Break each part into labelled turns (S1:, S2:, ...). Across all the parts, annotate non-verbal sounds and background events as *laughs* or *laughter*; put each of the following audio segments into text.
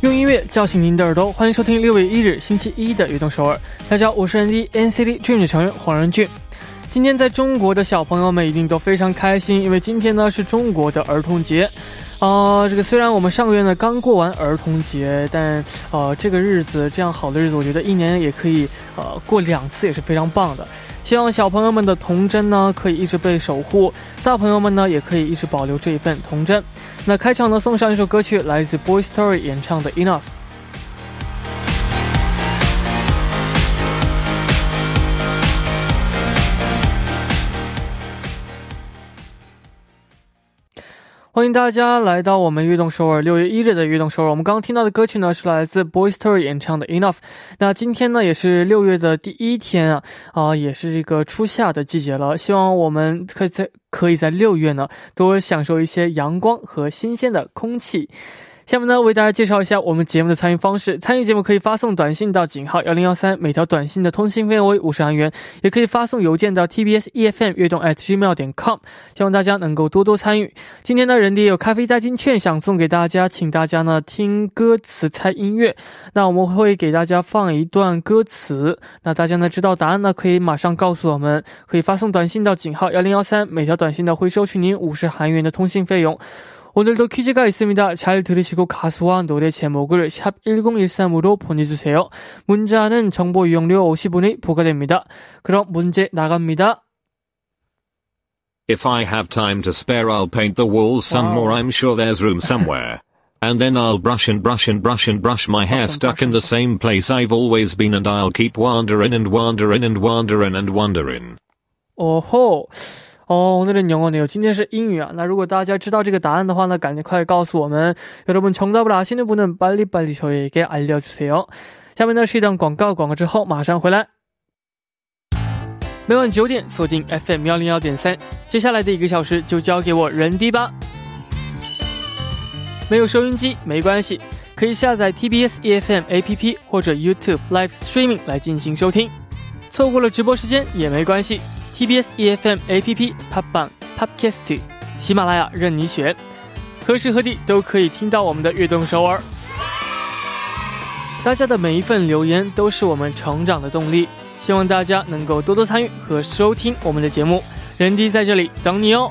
S1: 用音乐叫醒您的耳朵，欢迎收听六月一日星期一的《悦动首尔》。大家好，我是 NCT Dream 的成员黄仁俊。今天在中国的小朋友们一定都非常开心，因为今天呢是中国的儿童节。啊，这个虽然我们上个月呢刚过完儿童节，但呃这个日子这样好的日子，我觉得一年也可以呃过两次，也是非常棒的。希望小朋友们的童真呢可以一直被守护，大朋友们呢也可以一直保留这一份童真。那开场呢，送上一首歌曲，来自 Boy Story 演唱的《Enough》。欢迎大家来到我们悦动首尔六月一日的悦动首尔。我们刚刚听到的歌曲呢，是来自 Boy Story 演唱的 Enough。那今天呢，也是六月的第一天啊，啊，也是这个初夏的季节了。希望我们可以在可以在六月呢，多享受一些阳光和新鲜的空气。下面呢，为大家介绍一下我们节目的参与方式。参与节目可以发送短信到井号幺零幺三，每条短信的通信费用为五十韩元，也可以发送邮件到 tbs efm 悦动 at gmail 点 com。希望大家能够多多参与。今天呢，人迪有咖啡代金券想送给大家，请大家呢听歌词猜音乐。那我们会给大家放一段歌词，那大家呢知道答案呢，可以马上告诉我们，可以发送短信到井号幺零幺三，每条短信呢会收取您五十韩元的通信费用。 오늘도 퀴즈가 있습니다. 잘 들으시고 가수와 노래 제목을 샵 1013으로 보내주세요. 문자는 정보 이용료 50원이 부과됩니다. 그럼 문제 나갑니다.
S2: If I have time to spare, I'll paint the walls some
S1: Wow.
S2: more. I'm sure there's room somewhere. and then I'll brush and brush and brush and brush my hair stuck in the same place I've always been, and I'll keep wandering and wandering and wandering and wandering.
S1: 오호. 어, 오늘은 영어네요. 今天是英语啊.那如果大家知道这个答案的话呢, 赶快告诉我们. 여러분 정답을 아시는 분은 빨리빨리 저희에게 알려주세요. 下面呢是一段广告，广告之后马上回来。每晚九点锁定 FM 幺零幺点三，接下来的一个小时就交给我人迪吧。没有收音机没关系，可以下载 TBS EFM APP 或者 YouTube Live Streaming 来进行收听。错过了直播时间也没关系 ，TBS EFM APP、Pop 榜、Podcast、喜马拉雅任你选，何时何地都可以听到我们的悦动首尔。大家的每一份留言都是我们成长的动力，希望大家能够多多参与和收听我们的节目。人迪在这里等你哦。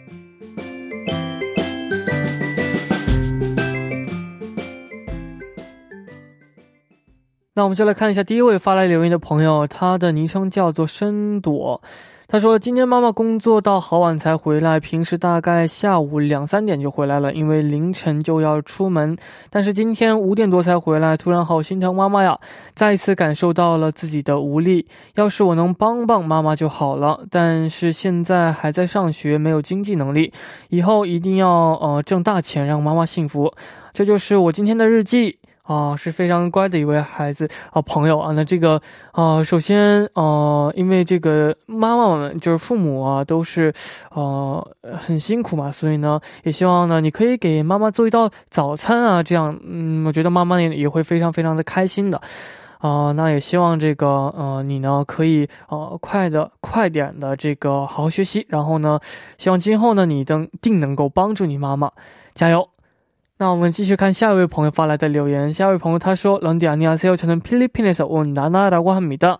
S1: 那我们就来看一下第一位发来留言的朋友，他的昵称叫做深朵。他说：“今天妈妈工作到好晚才回来，平时大概下午两三点就回来了，因为凌晨就要出门。但是今天五点多才回来，突然好心疼妈妈呀！再一次感受到了自己的无力。要是我能帮帮妈妈就好了，但是现在还在上学，没有经济能力，以后一定要呃挣大钱，让妈妈幸福。这就是我今天的日记。”啊，是非常乖的一位孩子啊，朋友啊。那这个啊，首先呃，因为这个妈妈们就是父母啊，都是呃很辛苦嘛，所以呢，也希望呢，你可以给妈妈做一道早餐啊，这样，嗯，我觉得妈妈也也会非常非常的开心的。啊、那也希望这个呃你呢可以呃快的快点的这个好好学习，然后呢，希望今后呢你能定能够帮助你妈妈，加油。 那我们继续看下一位朋友发来的留言。下一位朋友他说：“런디안녕하세요。저는필리핀에서온나나라고합니다。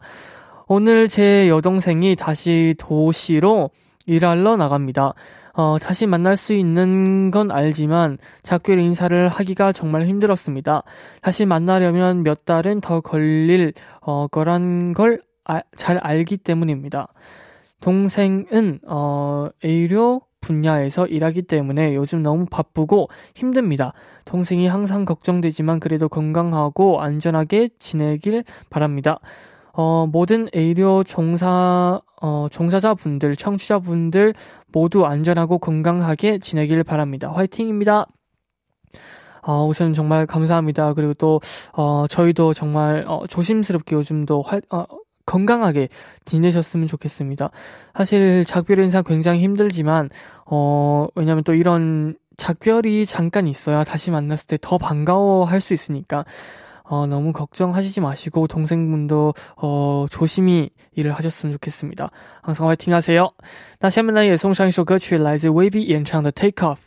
S1: 오늘 제 여동생이 다시 도시로 일하러 나갑니다. 어, 다시 만날 수 있는 건 알지만 작별 인사를 하기가 정말 힘들었습니다. 다시 만나려면 몇 달은 더 걸릴 어, 거란 걸 잘 알기 때문입니다. 동생은 어, 의료 분야에서 일하기 때문에 요즘 너무 바쁘고 힘듭니다. 동생이 항상 걱정되지만 그래도 건강하고 안전하게 지내길 바랍니다. 어, 모든 의료 종사, 어, 종사자분들, 청취자분들 모두 안전하고 건강하게 지내길 바랍니다. 화이팅입니다. 어, 우선 정말 감사합니다. 그리고 또, 어, 저희도 정말, 어, 조심스럽게 요즘도 활, 어, 건강하게 지내셨으면 좋겠습니다. 사실 작별 인사 굉장히 힘들지만, 어, 왜냐면 또 이런 작별이 잠깐 있어야 다시 만났을 때 더 반가워할 수 있으니까, 어, 너무 걱정하시지 마시고 동생분도 어, 조심히 일을 하셨으면 좋겠습니다. 항상 화이팅 하세요. 那下面呢也送上一首歌曲，来自 Wavy 演唱的 Take Off。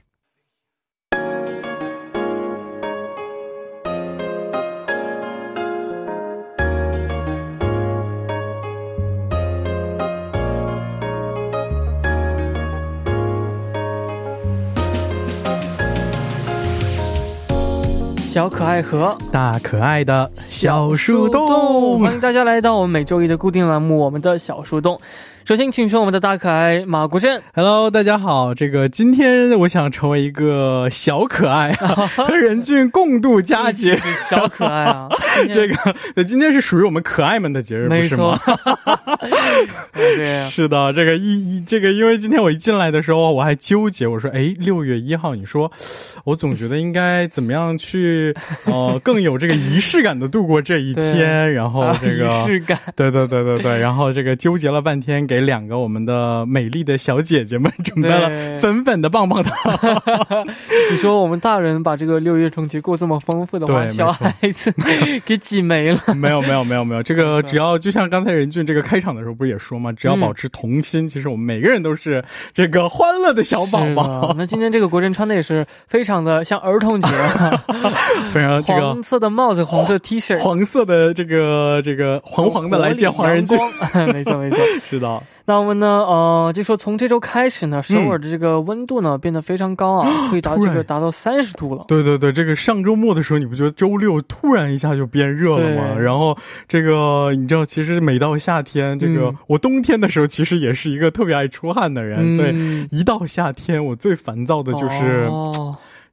S1: 小可爱和
S3: 大可爱的小树洞，
S1: 欢迎大家来到我们每周一的固定栏目《我们的小树洞》。首先，请出我们的大可爱马国胜。
S3: Hello，大家好。这个今天我想成为一个小可爱，*laughs* 和任俊共度佳节。
S1: 小可爱啊，*laughs*
S3: 这个今天是属于我们可爱们的节日，
S1: 没错。*laughs*
S3: 对，是的。这个一这个，因为今天我一进来的时候，我还纠结，我说，哎，六月一号，你说，我总觉得应该怎么样去，呃，更有这个仪式感的度过这一天。然后这个
S1: 仪式感，
S3: 对对对对对。然后这个纠结了半天，给。给两个我们的美丽的小姐姐们准备了粉粉的棒棒糖。*laughs*
S1: 你说我们大人把这个六一儿童节过这么丰富的 *laughs* 话，小孩子 *laughs* 给挤没了。
S3: 没有没有没有没有，这个只要就像刚才任俊这个开场的时候不是也说吗？只要保持童心，其实我们每个人都是这个欢乐的小宝宝。
S1: 那今天这个国珍穿的也是非常的像儿童节，
S3: 非常这个
S1: 黄色的帽子，黄色 T 恤，
S3: 黄色的这个这个黄黄的来见黄仁俊。
S1: 没错没错，
S3: 是的。
S1: 那我们呢？呃，就说从这周开始呢，首尔的这个温度呢变得非常高啊，*gasps* 可以达这个达到三十度了。
S3: 对对对，这个上周末的时候，你不觉得周六突然一下就变热了吗？然后这个你知道，其实每到夏天，这个我冬天的时候其实也是一个特别爱出汗的人，所以一到夏天，我最烦躁的就是。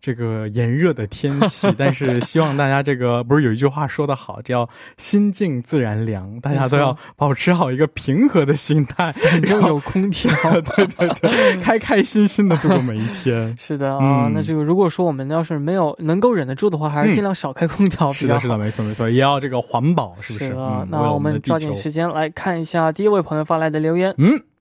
S3: 这个炎热的天气，但是希望大家这个不是有一句话说的好，叫心静自然凉，大家都要保持好一个平和的心态，
S1: 反正有空调，*laughs*
S3: 对对对，开开心心的度过每一天。*laughs*
S1: 是的啊，那这个如果说我们要是没有能够忍得住的话，还是尽量少开空调。
S3: 是的，是的，没错没错，也要这个环保，是不是？
S1: 那我们抓紧时间来看一下第一位朋友发来的留言。
S3: 嗯。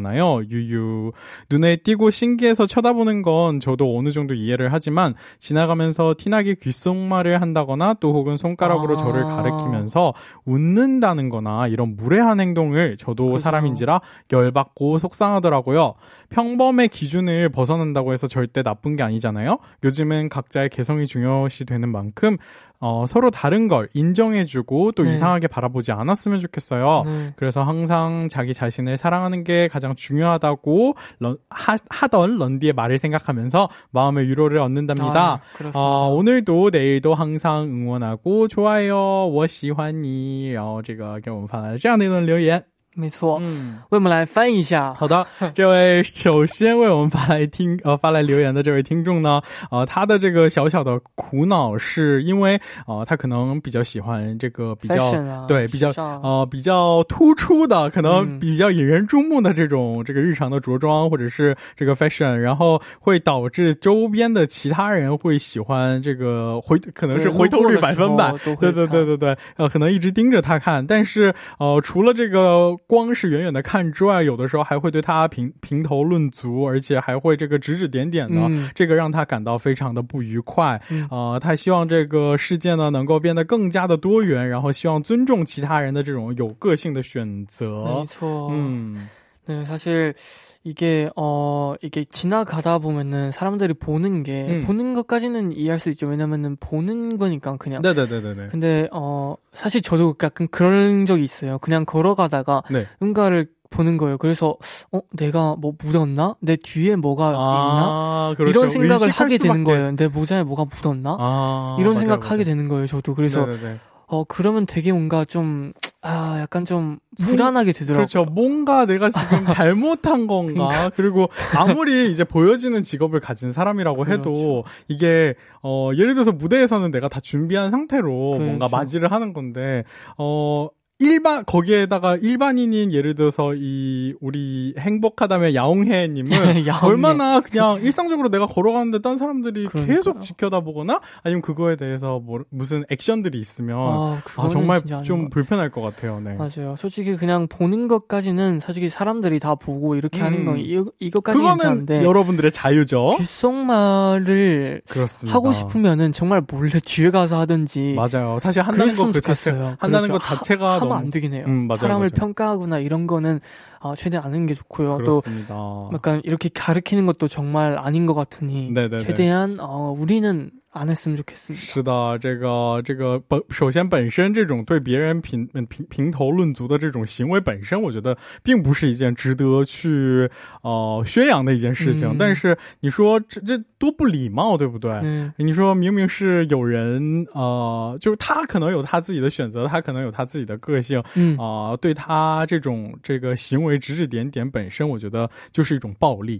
S3: 많아요. 유유. 눈에 띄고 신기해서 쳐다보는 건 저도 어느 정도 이해를 하지만 지나가면서 티나게 귓속말을 한다거나 또 혹은 손가락으로 아. 저를 가리키면서 웃는다는 거나 이런 무례한 행동을 저도 그죠. 사람인지라 열받고 속상하더라고요. 평범의 기준을 벗어난다고 해서 절대 나쁜 게 아니잖아요. 요즘은 각자의 개성이 중요시 되는 만큼 어, 서로 다른 걸 인정해주고 또 네. 이상하게 바라보지 않았으면 좋겠어요. 네. 그래서 항상 자기 자신을 사랑하는 게 가장 중요하다고 런, 하, 하던 런디의 말을 생각하면서 마음의 위로를 얻는답니다. 아, 어, 오늘도 내일도 항상 응원하고 좋아요. 我喜欢你然后这个给我们发来了这样的一段留言
S1: 没错，嗯，为我们来翻译一下。
S3: 好的，*laughs* 这位首先为我们发来听呃发来留言的这位听众呢，呃，他的这个小小的苦恼是因为呃，他可能比较喜欢这个比较对比较呃比较突出的，可能比较引人注目的这种这个日常的着装或者是这个 fashion，然后会导致周边的其他人会喜欢这个回可能是回头率百分百，对对对对对，呃，可能一直盯着他看，但是呃，除了这个。光是远远的看之外有的时候还会对他评评头论足而且还会这个指指点点的这个让他感到非常的不愉快。啊他希望这个世界呢能够变得更加的多元然后希望尊重其他人的这种有个性的选择。
S1: 没错。嗯。对他是 이게 어 이게 지나가다 보면은 사람들이 보는 게 음. 보는 것까지는 이해할 수 있죠. 왜냐면은 보는 거니까 그냥.
S3: 네네네네.
S1: 근데 어 사실 저도 약간 그런 적이 있어요. 그냥 걸어가다가 네. 뭔가를 보는 거예요. 그래서 어 내가 뭐 묻었나? 내 뒤에 뭐가 아, 있나? 그렇죠. 이런 생각을 하게 되는 거예요. 내 모자에 뭐가 묻었나? 아, 이런 맞아요, 생각하게 맞아요. 되는 거예요. 저도 그래서 네네네. 어 그러면 되게 뭔가 좀 아, 약간 좀 불안하게 되더라고요.
S3: 그렇죠. 뭔가 내가 지금 *laughs* 잘못한 건가. 그러니까. 그리고 아무리 이제 보여지는 직업을 가진 사람이라고 해도 그렇죠. 이게 어 예를 들어서 무대에서는 내가 다 준비한 상태로 그렇죠. 뭔가 맞이를 하는 건데 어 일반 거기에다가 일반인인 예를 들어서 이 우리 행복하다면 야옹해 님은 *laughs* 얼마나 그냥 일상적으로 내가 걸어가는데 딴 사람들이 그러니까요. 계속 지켜다보거나 아니면 그거에 대해서 뭐 무슨 액션들이 있으면 아, 아 정말 좀 불편할 것 같아요. 네.
S1: 맞아요. 솔직히 그냥 보는 것까지는 솔직히 사람들이 다 보고 이렇게 음. 하는 건 이, 이것까지
S3: 그거는 괜찮은데 여러분들의 자유죠.
S1: 귓속말을 그렇습니다. 하고 싶으면은 정말 몰래 *laughs* 뒤에 가서 하든지
S3: 맞아요. 사실 한다는 것그 자체 한다는. 것 자체가
S1: 하면 안 되긴 해요. 음, 맞아요, 사람을 맞아요. 평가하거나 이런 거는 어, 최대한 안 하는 게 좋고요. 그렇습니다. 또 약간 이렇게 가르키는 것도 정말 아닌 것 같으니 네네네. 최대한 어, 우리는 안 했으면 좋겠습니다.
S3: 是的，这个这个首先本身这种对别人评评评头论足的这种行为本身，我觉得并不是一件值得去呃宣扬的一件事情。但是你说这这多不礼貌，对不对？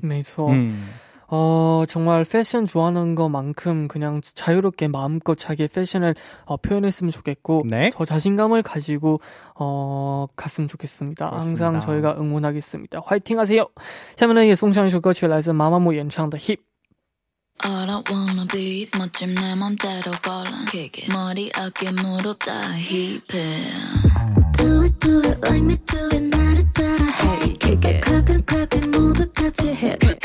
S3: 没错。 어,
S1: 정말 패션 좋아하는 것만큼 그냥 자유롭게 마음껏 자기 패션을 어, 표현했으면 좋겠고 네? 더 자신감을 가지고 어, 갔으면 좋겠습니다. 그렇습니다. 항상 저희가 응원하겠습니다. 화이팅 하세요. 下面呢也送上一首歌曲来自마마무演唱的 Hip All I wanna be is 멋진 내 맘대로 걸어 Kick it 머리 어깨 무릎 다 힙해 Do it do it like me do it 나를 따라 Hey kick it clap it clap it 모두 같이 hip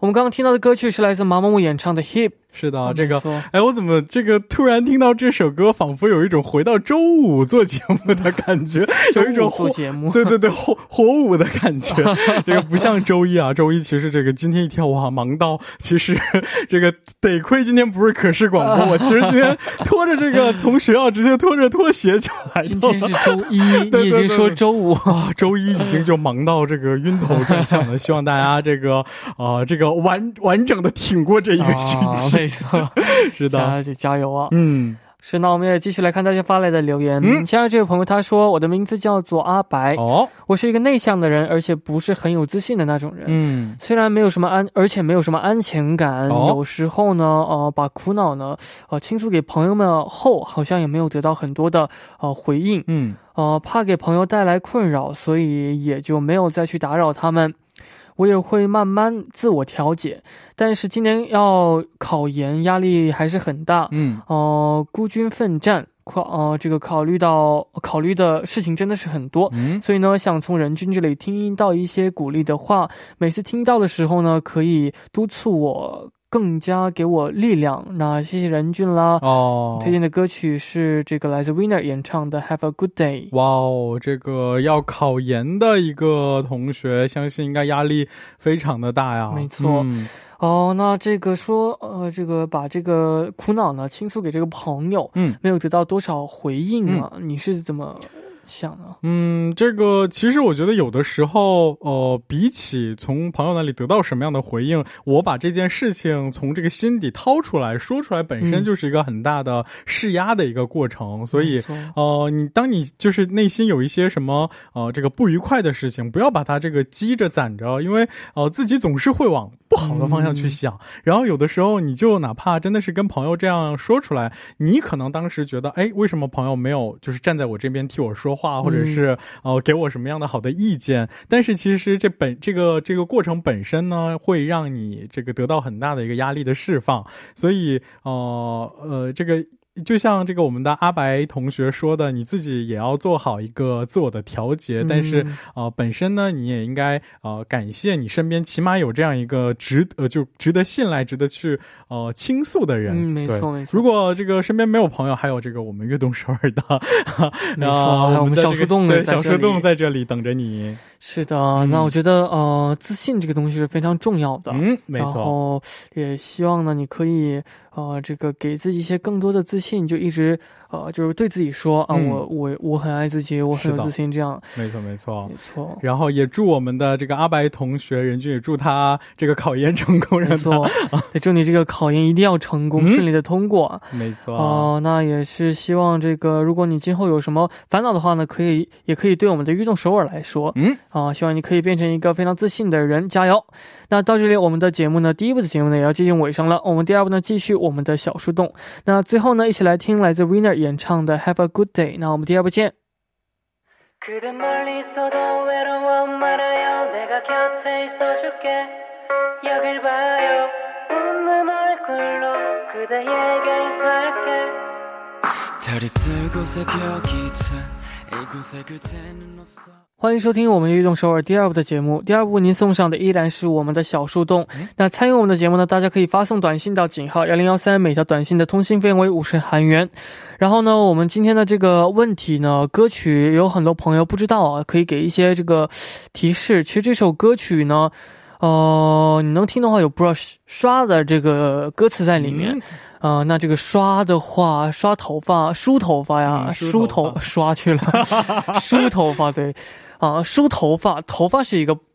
S1: 我们刚刚听到的歌曲是来自毛毛木演唱的《Hip》。
S3: 是的，这个，哎，我怎么这个突然听到这首歌，仿佛有一种回到周五做节目的感觉，*laughs* 有一种
S1: 做节目，
S3: 对对对，火火舞的感觉。*laughs* 这个不像周一啊，周一其实这个今天一天哇忙到，其实 *laughs* 这个得亏今天不是可视广播，我其实今天拖着这个从学校直接拖着拖鞋就来。
S1: 今天是周一，你已经说周五
S3: 啊，周一已经就忙到这个晕头转向了。希望大家这个啊，这个完完整的挺过这一个星期。
S1: 没错，*laughs*
S3: 是的，
S1: 加油啊！嗯。是，那我们也继续来看大家发来的留言。嗯，下面这位朋友他说：“我的名字叫做阿白，哦，我是一个内向的人，而且不是很有自信的那种人。嗯，虽然没有什么安，而且没有什么安全感，有时候呢，呃，把苦恼呢，呃，倾诉给朋友们后，好像也没有得到很多的呃回应。嗯，呃，怕给朋友带来困扰，所以也就没有再去打扰他们。”我也会慢慢自我调节，但是今年要考研，压力还是很大。嗯，哦，孤军奋战，考，呃，这个考虑到考虑的事情真的是很多。嗯，所以呢，想从人君这里听到一些鼓励的话，每次听到的时候呢，可以督促我。更加给我力量。那谢谢任俊啦。哦，推荐的歌曲是这个来自 Winner 演唱的《Have a Good Day》。
S3: 哇哦，这个要考研的一个同学，相信应该压力非常的大呀。
S1: 没错。哦，那这个说，呃，这个把这个苦恼呢倾诉给这个朋友，嗯，没有得到多少回应啊？你是怎么？想呢？
S3: 嗯，这个其实我觉得有的时候，呃，比起从朋友那里得到什么样的回应，我把这件事情从这个心底掏出来说出来，本身就是一个很大的释压的一个过程。所以，呃，你当你就是内心有一些什么呃这个不愉快的事情，不要把它这个积着攒着，因为呃自己总是会往不好的方向去想。然后有的时候你就哪怕真的是跟朋友这样说出来，你可能当时觉得，哎，为什么朋友没有就是站在我这边替我说？话，或者是呃，给我什么样的好的意见？但是其实这本这个这个过程本身呢，会让你这个得到很大的一个压力的释放。所以呃呃，这个就像这个我们的阿白同学说的，你自己也要做好一个自我的调节。但是呃，本身呢，你也应该呃感谢你身边起码有这样一个值呃就值得信赖、值得去呃倾诉的人。
S1: 嗯，没错没错。
S3: 如果这个身边没有朋友，还有这个我们悦动首尔的，*laughs*
S1: 没错，还有我们小树洞
S3: 对小树洞在这里等着你。
S1: 是的，那我觉得呃，自信这个东西是非常重要的。
S3: 嗯，没错。
S1: 然后也希望呢，你可以呃，这个给自己一些更多的自信，就一直呃，就是对自己说啊，我我我很爱自己，我很有自信，这样。
S3: 没错，没错，
S1: 没错。
S3: 然后也祝我们的这个阿白同学，任俊也祝他这个考研成功。
S1: 没错，*laughs* 也祝你这个考研一定要成功，顺利的通过。
S3: 没错。
S1: 哦，那也是希望这个，如果你今后有什么烦恼的话呢，可以也可以对我们的运动首尔来说。嗯。啊，希望你可以变成一个非常自信的人，加油！那到这里，我们的节目呢，第一部的节目呢，也要接近尾声了。我们第二部呢，继续我我们的小树洞。那最后呢，一起来听来自 Winner 演唱的《Have a Good Day》。那我们第二部见。欢迎收听我们运动首尔第二部的节目。第二部您送上的依然是我们的小树洞。那参与我们的节目呢，大家可以发送短信到井号幺零幺三，每条短信的通信费用为五十韩元。然后呢，我们今天的这个问题呢，歌曲有很多朋友不知道啊，可以给一些这个提示。其实这首歌曲呢，呃，你能听的话有 brush 刷的这个歌词在里面。呃，那这个刷的话，刷头发、梳头发呀，梳头刷去了，梳头发对。啊，梳头发，头发是一个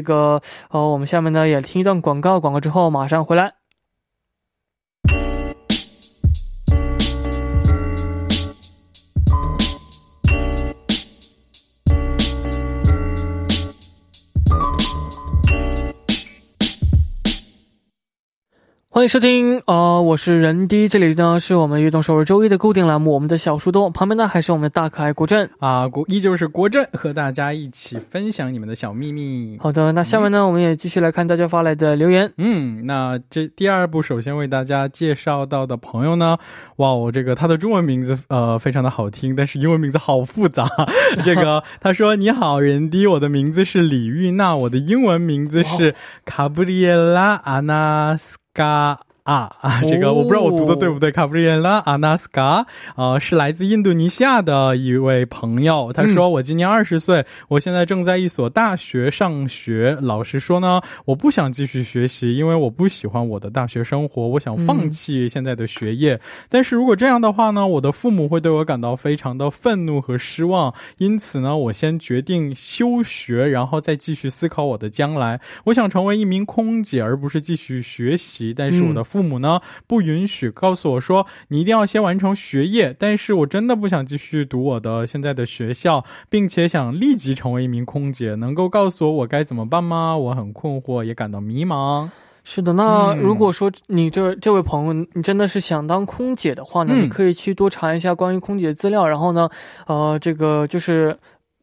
S1: 这个呃，我们下面呢也听一段广告，广告之后马上回来。欢迎收听，呃，我是任迪，这里呢是我们悦动首尔周一的固定栏目，我们的小树洞旁边呢还是我们的大可爱国振
S3: 啊，国依旧是国振和大家一起分享你们的小秘密。
S1: 好的，那下面呢我们也继续来看大家发来的留言。
S3: 嗯，那这第二部首先为大家介绍到的朋友呢，哇，我这个他的中文名字呃非常的好听，但是英文名字好复杂。*laughs* 这个他说你好，任迪，我的名字是李玉娜，我的英文名字是卡布里耶拉阿纳斯。加啊啊，*laughs* 这个我不知道我读的对不对。卡布里耶拉阿纳斯卡，呃，是来自印度尼西亚的一位朋友。他说：“我今年二十岁，我现在正在一所大学上学。老实说呢，我不想继续学习，因为我不喜欢我的大学生活。我想放弃现在的学业。但是如果这样的话呢，我的父母会对我感到非常的愤怒和失望。因此呢，我先决定休学，然后再继续思考我的将来。我想成为一名空姐，而不是继续学习。但是我的父父母呢不允许，告诉我说你一定要先完成学业。但是我真的不想继续读我的现在的学校，并且想立即成为一名空姐。能够告诉我我该怎么办吗？我很困惑，也感到迷茫。
S1: 是的，那如果说你这这位朋友你真的是想当空姐的话呢，你可以去多查一下关于空姐的资料，然后呢，呃，这个就是。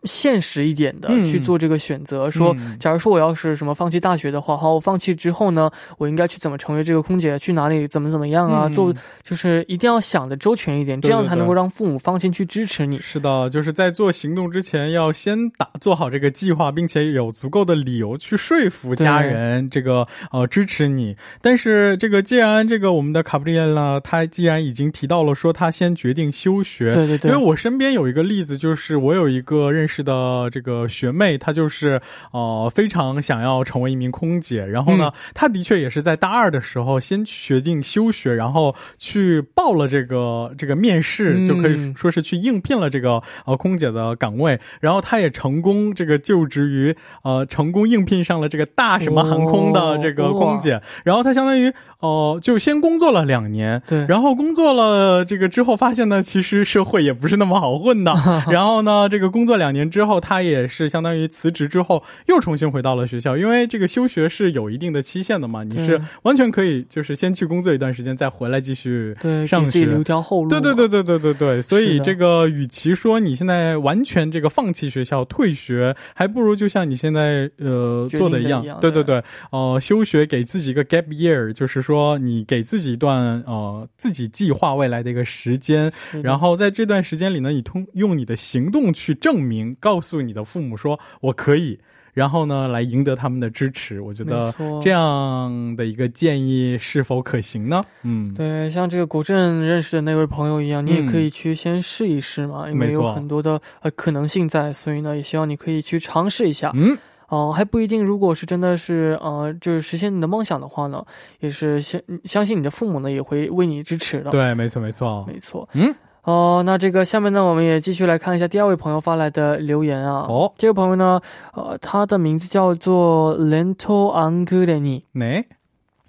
S1: 现实一点的去做这个选择，说，假如说我要是什么放弃大学的话，好，我放弃之后呢，我应该去怎么成为这个空姐，去哪里，怎么怎么样啊？做就是一定要想的周全一点，这样才能够让父母放心去支持你。
S3: 是的，就是在做行动之前，要先打做好这个计划，并且有足够的理由去说服家人，这个呃支持你。但是这个既然这个我们的卡布里耶拉他既然已经提到了说他先决定休学，
S1: 对对对，
S3: 因为我身边有一个例子，就是我有一个认识。识的这个学妹，她就是呃非常想要成为一名空姐。然后呢，她的确也是在大二的时候先决定休学，然后去报了这个这个面试，就可以说是去应聘了这个呃空姐的岗位。然后她也成功这个就职于呃成功应聘上了这个大什么航空的这个空姐。然后她相当于哦就先工作了两年，
S1: 对，
S3: 然后工作了这个之后发现呢，其实社会也不是那么好混的。*laughs* 然后呢，这个工作两年之后，他也是相当于辞职之后又重新回到了学校，因为这个休学是有一定的期限的嘛，你是完全可以就是先去工作一段时间，再回来继续上学，
S1: 留条后路。
S3: 对对对对对对对，所以这个与其说你现在完全这个放弃学校退学，还不如就像你现在呃做的一样，对对对，呃，休学给自己一个 gap year，就是说你给自己一段呃自己计划未来的一个时间，然后在这段时间里呢，你通用你的行动去证明，告诉你的父母说我可以，然后呢，来赢得他们的支持。我觉得这样的一个建议是否可行呢？
S1: 嗯，对，像这个国政认识的那位朋友一样，你也可以去先试一试嘛，因为有很多的呃可能性在，所以呢，也希望你可以去尝试一下。嗯，哦，还不一定，如果是真的是呃，就是实现你的梦想的话呢，也是相相信你的父母呢也会为你支持的。
S3: 对，没错，没错，
S1: 没错。嗯。哦，那这个下面呢，我们也继续来看一下第二位朋友发来的留言啊。哦，这位朋友呢，呃，他的名字叫做 Lento Angreni。
S3: 네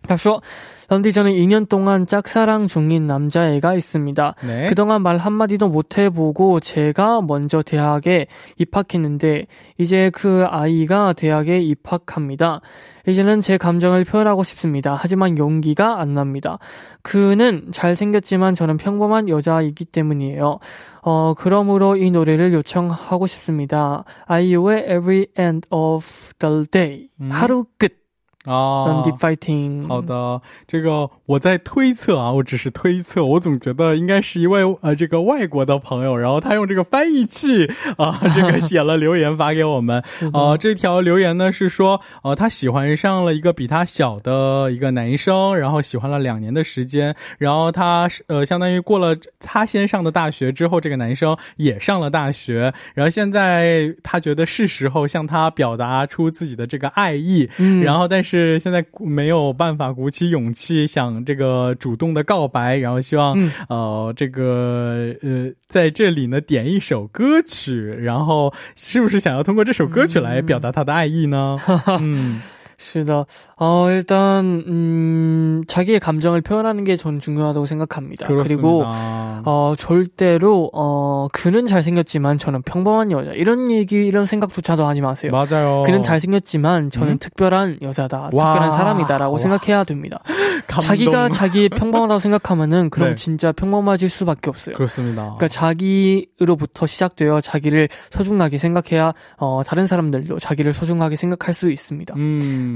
S1: 他说。 그런데 저는 2년 동안 짝사랑 중인 남자애가 있습니다. 네. 그동안 말 한마디도 못 해보고 제가 먼저 대학에 입학했는데 이제 그 아이가 대학에 입학합니다. 이제는 제 감정을 표현하고 싶습니다. 하지만 용기가 안 납니다. 그는 잘생겼지만 저는 평범한 여자이기 때문이에요. 어, 그러므로 이 노래를 요청하고 싶습니다. 아이유의 Every End of the Day. 음. 하루 끝. 啊，fighting。
S3: 好的，这个我在推测啊，我只是推测，我总觉得应该是一位呃这个外国的朋友，然后他用这个翻译器啊，*laughs* 这个写了留言发给我们。啊，这条留言呢是说，呃，他喜欢上了一个比他小的一个男生，然后喜欢了两年的时间，然后他呃相当于过了他先上的大学之后，这个男生也上了大学，然后现在他觉得是时候向他表达出自己的这个爱意，然后但是。是现在没有办法鼓起勇气想这个主动的告白，然后希望呃这个呃在这里呢点一首歌曲，然后是不是想要通过这首歌曲来表达他的爱意呢？嗯。
S1: 是的. 어, 일단, 음, 자기의 감정을 표현하는 게 전 중요하다고 생각합니다. 그렇습니다. 그리고, 어, 절대로, 어, 그는 잘생겼지만 저는 평범한 여자. 이런 얘기, 이런 생각조차도 하지 마세요.
S3: 맞아요.
S1: 그는 잘생겼지만 저는 음? 특별한 여자다. 와. 특별한 사람이다라고 와. 생각해야 됩니다. *laughs* 자기가 자기 평범하다고 생각하면은 그럼 네. 진짜 평범해질 수밖에 없어요.
S3: 그렇습니다.
S1: 그러니까 자기로부터 시작되어 자기를 소중하게 생각해야, 어, 다른 사람들도 자기를 소중하게 생각할 수 있습니다. 음.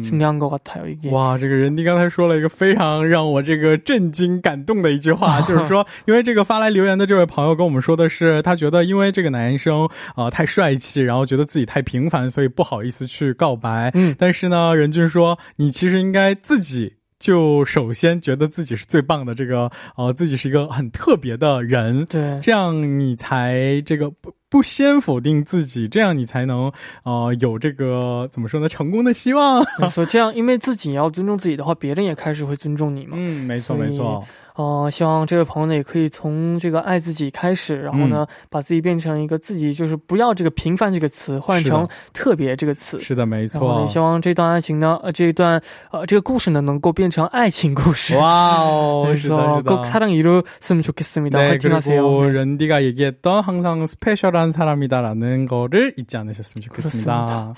S3: 哇，这个人迪刚才说了一个非常让我这个震惊、感动的一句话，就是说，因为这个发来留言的这位朋友跟我们说的是，他觉得因为这个男生啊太帅气，然后觉得自己太平凡，所以不好意思去告白。但是呢，任俊说，你其实应该自己就首先觉得自己是最棒的，这个呃，自己是一个很特别的人，
S1: 对，
S3: 这样你才这个不。不先否定自己，这样你才能呃有这个怎么说呢？成功的希望。
S1: 说这样，因为自己要尊重自己的话，别人也开始会尊重你嘛。
S3: 嗯，没错，没错。
S1: 哦，希望这位朋友呢也可以从这个爱自己开始，然后呢，把自己变成一个自己，就是不要这个平凡这个词，换成特别这个词。
S3: 是的，没错。
S1: 也希望这段爱情呢，呃，这一段呃这个故事呢，能够变成爱情故事。
S3: 哇哦，是的，是的。꼭사랑이루었으면좋겠습니 다。 네그리고런디가얘기했던항상스페셜한사람이다라는거를잊지않으셨으면좋겠습니다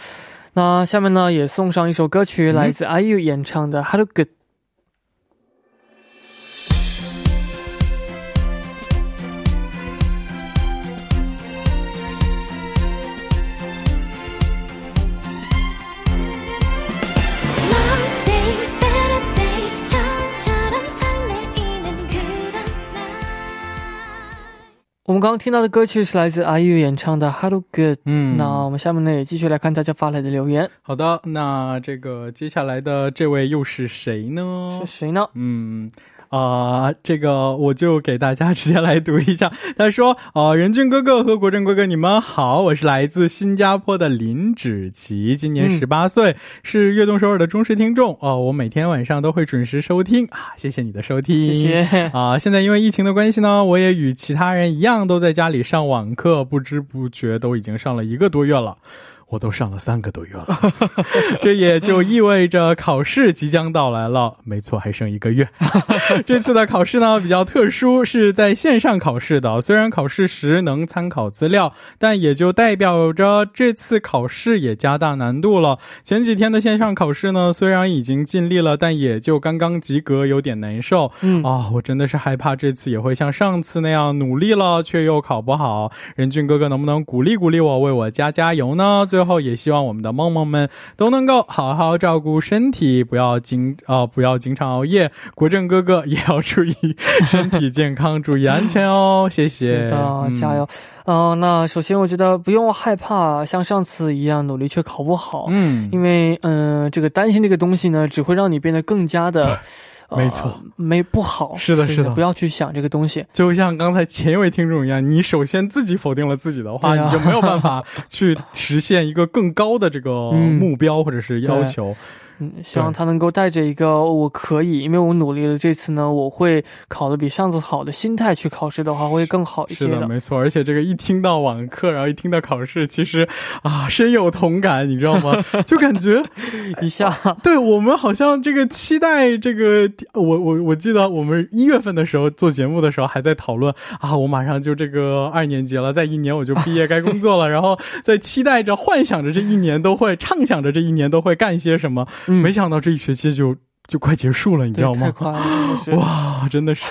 S1: 那下面呢，也送上一首歌曲，来自 IU 演唱的《하루 我们刚刚听到的歌曲是来自 IU 演唱的《Hello Good》。嗯，那我们下面呢也继续来看大家发来的留言。
S3: 好的，那这个接下来的这位又是谁呢？
S1: 是谁呢？
S3: 嗯。啊，这个我就给大家直接来读一下。*laughs* 他说：“呃，任俊哥哥和国政哥哥，你们好，我是来自新加坡的林芷琪，今年十八岁，是悦动首尔的忠实听众哦。我每天晚上都会准时收听啊，谢谢你的收听，
S1: 谢谢
S3: 啊。现在因为疫情的关系呢，我也与其他人一样，都在家里上网课，不知不觉都已经上了一个多月了。”我都上了三个多月了，*laughs* 这也就意味着考试即将到来了。没错，还剩一个月。*laughs* 这次的考试呢比较特殊，是在线上考试的。虽然考试时能参考资料，但也就代表着这次考试也加大难度了。前几天的线上考试呢，虽然已经尽力了，但也就刚刚及格，有点难受。嗯啊，我真的是害怕这次也会像上次那样努力了却又考不好。任俊哥哥能不能鼓励鼓励我，为我加加油呢？最后也希望我们的梦梦们都能够好好照顾身体，不要经啊不要经常熬夜。国政哥哥也要注意身体健康，注意安全哦。*laughs* 谢谢，
S1: 加油。嗯，那首先我觉得不用害怕，像上次一样努力却考不好。嗯，因为嗯，这个担心这个东西呢，只会让你变得更加的。
S3: 没错，
S1: 没不好，
S3: 是的，是的，
S1: 不要去想这个东西。
S3: 就像刚才前一位听众一样，你首先自己否定了自己的话，你就没有办法去实现一个更高的这个 *laughs* 目标或者是要求。
S1: 嗯，希望他能够带着一个我可以，因为我努力了，这次呢，我会考的比上次好的心态去考试的话，会更好一些
S3: 的。是的，没错。而且这个一听到网课，然后一听到考试，其实啊，深有同感，你知道吗？*laughs* 就感觉 *laughs*
S1: 一下，*laughs*
S3: 对我们好像这个期待这个，我我我记得我们一月份的时候做节目的时候还在讨论啊，我马上就这个二年级了，在一年我就毕业该工作了，然后在期待着、幻想着这一年都会畅想着这一年都会干些什么。没想到这一学期就就快结束了，你知道吗？
S1: 太快了！
S3: 哇，*laughs* 真的是，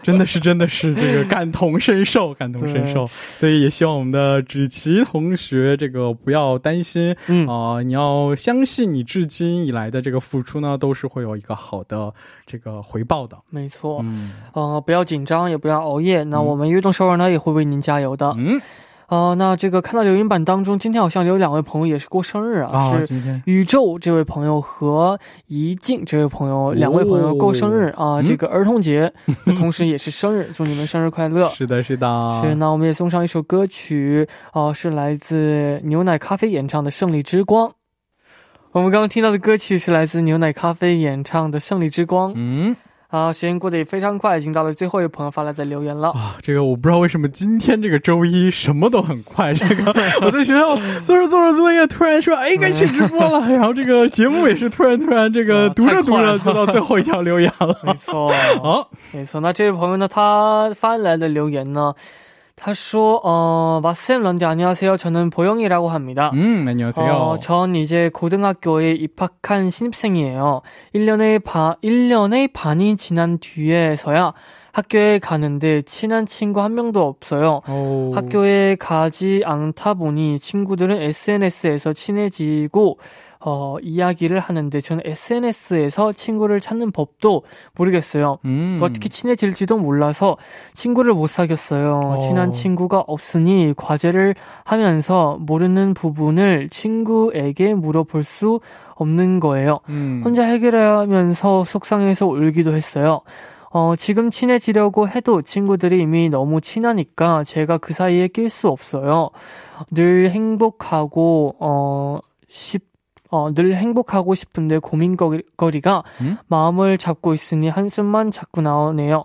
S3: 真的是，真的是这个感同身受，*laughs* 感同身受。所以也希望我们的芷琪同学这个不要担心，嗯啊，你要相信你至今以来的这个付出呢，都是会有一个好的这个回报的。
S1: 没错，嗯，呃，不要紧张，也不要熬夜。那我们运动首尔呢，也会为您加油的。嗯。哦，那这个看到留言板当中，今天好像有两位朋友也是过生日啊，是宇宙这位朋友和怡静这位朋友，两位朋友过生日啊，这个儿童节，*laughs* 同时也是生日，祝你们生日快乐！
S3: 是的，是的。
S1: 是，那我们也送上一首歌曲，哦，是来自牛奶咖啡演唱的《胜利之光》。我们刚刚听到的歌曲是来自牛奶咖啡演唱的《胜利之光》。嗯。啊，时间过得也非常快，已经到了最后一位朋友发来的留言了啊！
S3: 这个我不知道为什么今天这个周一什么都很快。这个我在学校 *laughs* 做着做着作业，突然说哎该去直播了，然后这个节目也是突然突然这个读着读着就到最后一条留言了。
S1: 没错，*laughs* 好，没错。那这位朋友呢，他发来的留言呢？他说, 어, 마쌤 런디 안녕하세요. 저는 보영이라고 합니다.
S3: 음, 안녕하세요. 어,
S1: 전 이제 고등학교에 입학한 신입생이에요. 1년의 반, 1년의 반이 지난 뒤에서야 학교에 가는데 친한 친구 한 명도 없어요. 오. 학교에 가지 않다 보니 친구들은 SNS에서 친해지고 어, 이야기를 하는데 저는 SNS에서 친구를 찾는 법도 모르겠어요. 음. 어떻게 친해질지도 몰라서 친구를 못 사귀었어요. 어. 친한 친구가 없으니 과제를 하면서 모르는 부분을 친구에게 물어볼 수 없는 거예요. 음. 혼자 해결하면서 속상해서 울기도 했어요. 어, 지금 친해지려고 해도 친구들이 이미 너무 친하니까 제가 그 사이에 낄 수 없어요. 늘 행복하고, 어, 싶, 어, 늘 행복하고 싶은데 고민거리가 음? 마음을 잡고 있으니 한숨만 자꾸 나오네요.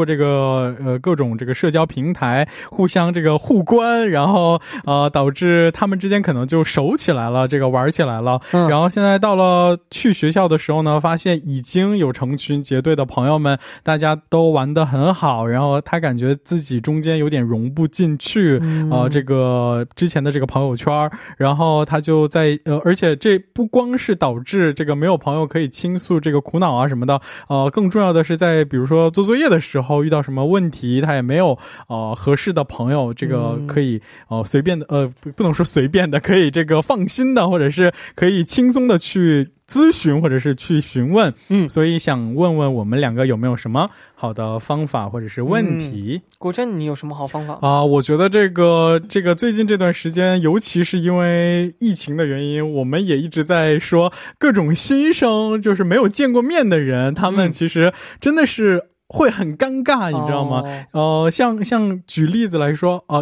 S3: 过这个呃各种这个社交平台互相这个互关，然后呃导致他们之间可能就熟起来了，这个玩起来了。然后现在到了去学校的时候呢，发现已经有成群结队的朋友们，大家都玩的很好，然后他感觉自己中间有点融不进去，呃，这个之前的这个朋友圈，然后他就在呃，而且这不光是导致这个没有朋友可以倾诉这个苦恼啊什么的，呃，更重要的是在比如说做作业的时候遇到什么问题，他也没有呃合适的朋友，这个可以呃随便的呃不不能说随便的，可以这个放心的，或者是可以轻松的去。咨询或者是去询问，嗯，所以想问问我们两个有没有什么好的方法或者是问题？
S1: 国珍，你有什么好方法
S3: 啊？我觉得这个这个最近这段时间，尤其是因为疫情的原因，我们也一直在说各种新生，就是没有见过面的人，他们其实真的是。 会很尴尬，你知道吗？呃，像像举例子来说，啊，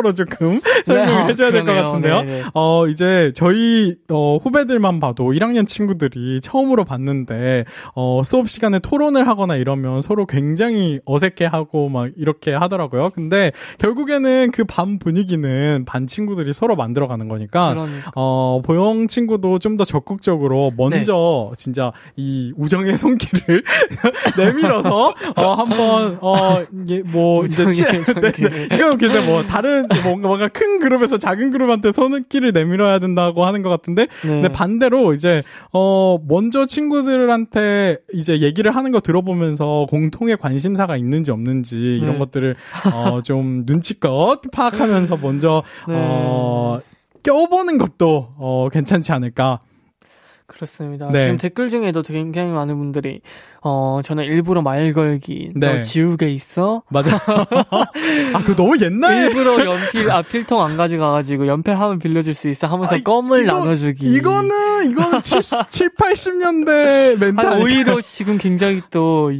S3: 한국사람이한국어로조금설명해줘야될것같은데요어이제저희어후배들만봐도1학년친구들이처음으로봤는데어수업시간에토론을하거나이러면서로굉장히어색해하고막이렇게하더라고요근데결국에는그반분위기는반친구들이서로만들어가는거니까어보영친구도좀더적극적으로먼저진짜이우정의손길을 *laughs* *laughs* *laughs* 내밀어서 어 한번 어 이게 뭐 이제 *laughs* 네. 이건 글쎄 뭐 다른 뭔가 뭔가 큰 그룹에서 작은 그룹한테 손길을 내밀어야 된다고 하는 것 같은데 네. 근데 반대로 이제 어 먼저 친구들한테 이제 얘기를 하는 거 들어보면서 공통의 관심사가 있는지 없는지 이런 네. 것들을 어 좀 눈치껏 파악하면서 먼저 네. 어 껴보는 것도 어 괜찮지 않을까
S1: 그렇습니다. 네. 지금 댓글 중에도 굉장히 많은 분들이 어 저는 일부러 말 걸기 네. 너 지우개 있어?
S3: 맞아. *laughs* 아 그거 너무 옛날
S1: 일부러 연필 아 필통 안 가져가가지고 연필 하면 빌려줄 수 있어 하면서 아, 껌을 이거, 나눠주기.
S3: 이거는 이거는 70, 7, 80년대 멘탈.
S1: 오히려 지금 굉장히 또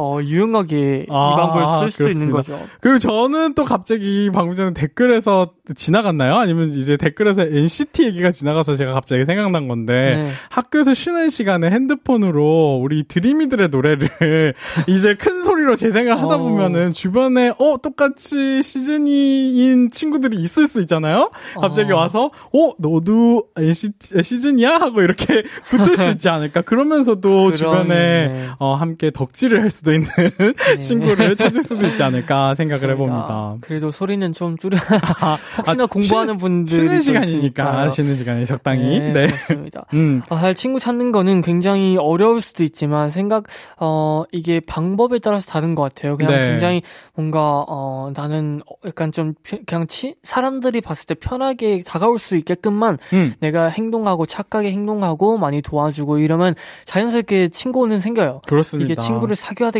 S1: 어, 유용하게 아, 이 방법을 쓸 수도 그렇습니다. 있는 거죠.
S3: 그리고 저는 또 갑자기 방금 전에 댓글에서 지나갔나요? 아니면 이제 댓글에서 NCT 얘기가 지나가서 제가 갑자기 생각난 건데 네. 학교에서 쉬는 시간에 핸드폰으로 우리 드림이들의 노래를 *laughs* 이제 큰 소리로 재생을 하다 어. 보면은 주변에 어 똑같이 시즌이인 친구들이 있을 수 있잖아요. 갑자기 어. 와서 어 너도 NCT 시즌이야 하고 이렇게 *laughs* 붙을 수 있지 않을까? 그러면서도 주변에 어 함께 덕질을 할 수도 수도 있는 네. *laughs* 친구를 찾을 수도 있지 않을까 생각을 해봅니다.
S1: 그래도 소리는 좀 줄여. 아, *laughs* 혹시나 아, 공부하는 분들
S3: 쉬는 시간이니까 쉬는 시간에 적당히.
S1: 네, 네. 그렇습니다. *laughs* 음. 아, 사실 친구 찾는 거는 굉장히 어려울 수도 있지만 생각 어 이게 방법에 따라서 다른 것 같아요. 그냥 네. 굉장히 뭔가 어 나는 약간 좀 그냥 치, 사람들이 봤을 때 편하게 다가올 수 있게끔만 음. 내가 행동하고 착하게 행동하고 많이 도와주고 이러면 자연스럽게 친구는 생겨요.
S3: 그렇습니다.
S1: 이게 친구를 사귀어야 되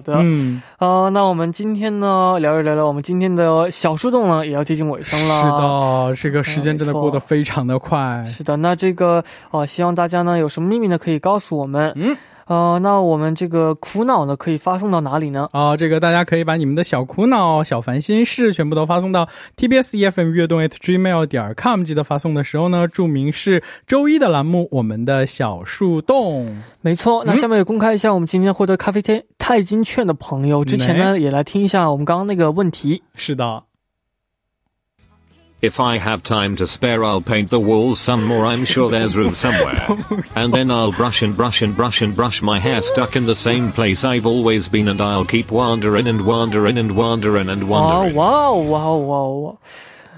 S1: 的，嗯，呃那我们今天呢聊一聊聊，我们今天的小树洞呢也要接近尾声了。
S3: 是的，这个时间真的过得非常的快。
S1: 是的，那这个呃，希望大家呢有什么秘密呢可以告诉我们。嗯。呃，那我们这个苦恼呢，可以发送到哪里呢？
S3: 啊，这个大家可以把你们的小苦恼、小烦心事全部都发送到 tbs efm 悦动 at gmail 点 com。记得发送的时候呢，注明是周一的栏目，我们的小树洞。
S1: 没错，那下面也公开一下，我们今天获得咖啡天钛金券的朋友，之前呢也来听一下我们刚刚那个问题。
S3: 是的。
S2: If I have time to spare, I'll paint the walls some more. I'm sure there's room somewhere. *laughs* And then I'll brush and brush and brush and brush my hair stuck in the same place I've always been, and I'll keep wandering and wandering and wandering and wandering.
S1: 哇哦哇哦哇哦哇！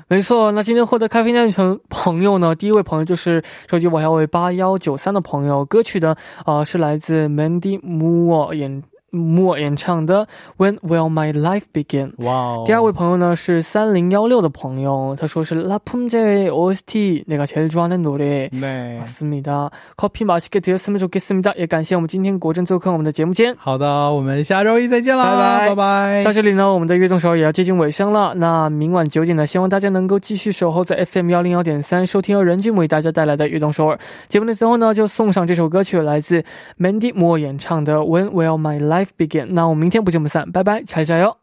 S1: 没错，那今天获得咖啡店成朋友呢，第一位朋友就是手机尾号为八幺九三的朋友，歌曲呢，呃，是来自 Mandy Moore 演。 莫演唱的 When Will My Life Begin？哇哦！第二位朋友呢是三零幺六的朋友，他说是拉푼제 OST 내가제일좋아하는노래네맞습니다 커피맛있게드셨으면좋겠습니다也感谢我们今天国珍做客我们的节目间。
S3: 好的，我们下周一再见啦，拜拜拜拜。
S1: 到这里呢，我们的悦动首尔也要接近尾声了。那明晚九点呢，希望大家能够继续守候在 FM 幺零幺点三，收听由任俊为大家带来的悦动首尔节目的最后呢，就送上这首歌曲，来自 Mandy Moore 演唱的 When Will My Life Begin？那我们明天不见不散，拜拜，加油加油！